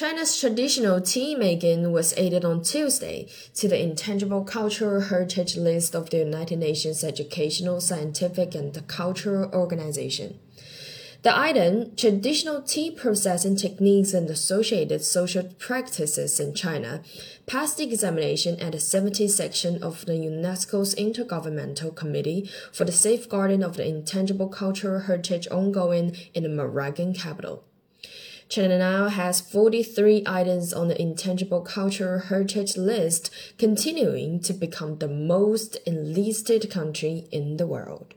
China's traditional tea making was added on Tuesday to the Intangible Cultural Heritage List of the United Nations Educational, Scientific, and Cultural Organization. The item, Traditional Tea Processing Techniques and Associated Social Practices in China, passed the examination at the 70th section of the UNESCO's Intergovernmental Committee for the Safeguarding of the Intangible Cultural Heritage ongoing in the Moroccan capital. China now has 43 items on the Intangible Cultural Heritage list, continuing to become the most enlisted country in the world.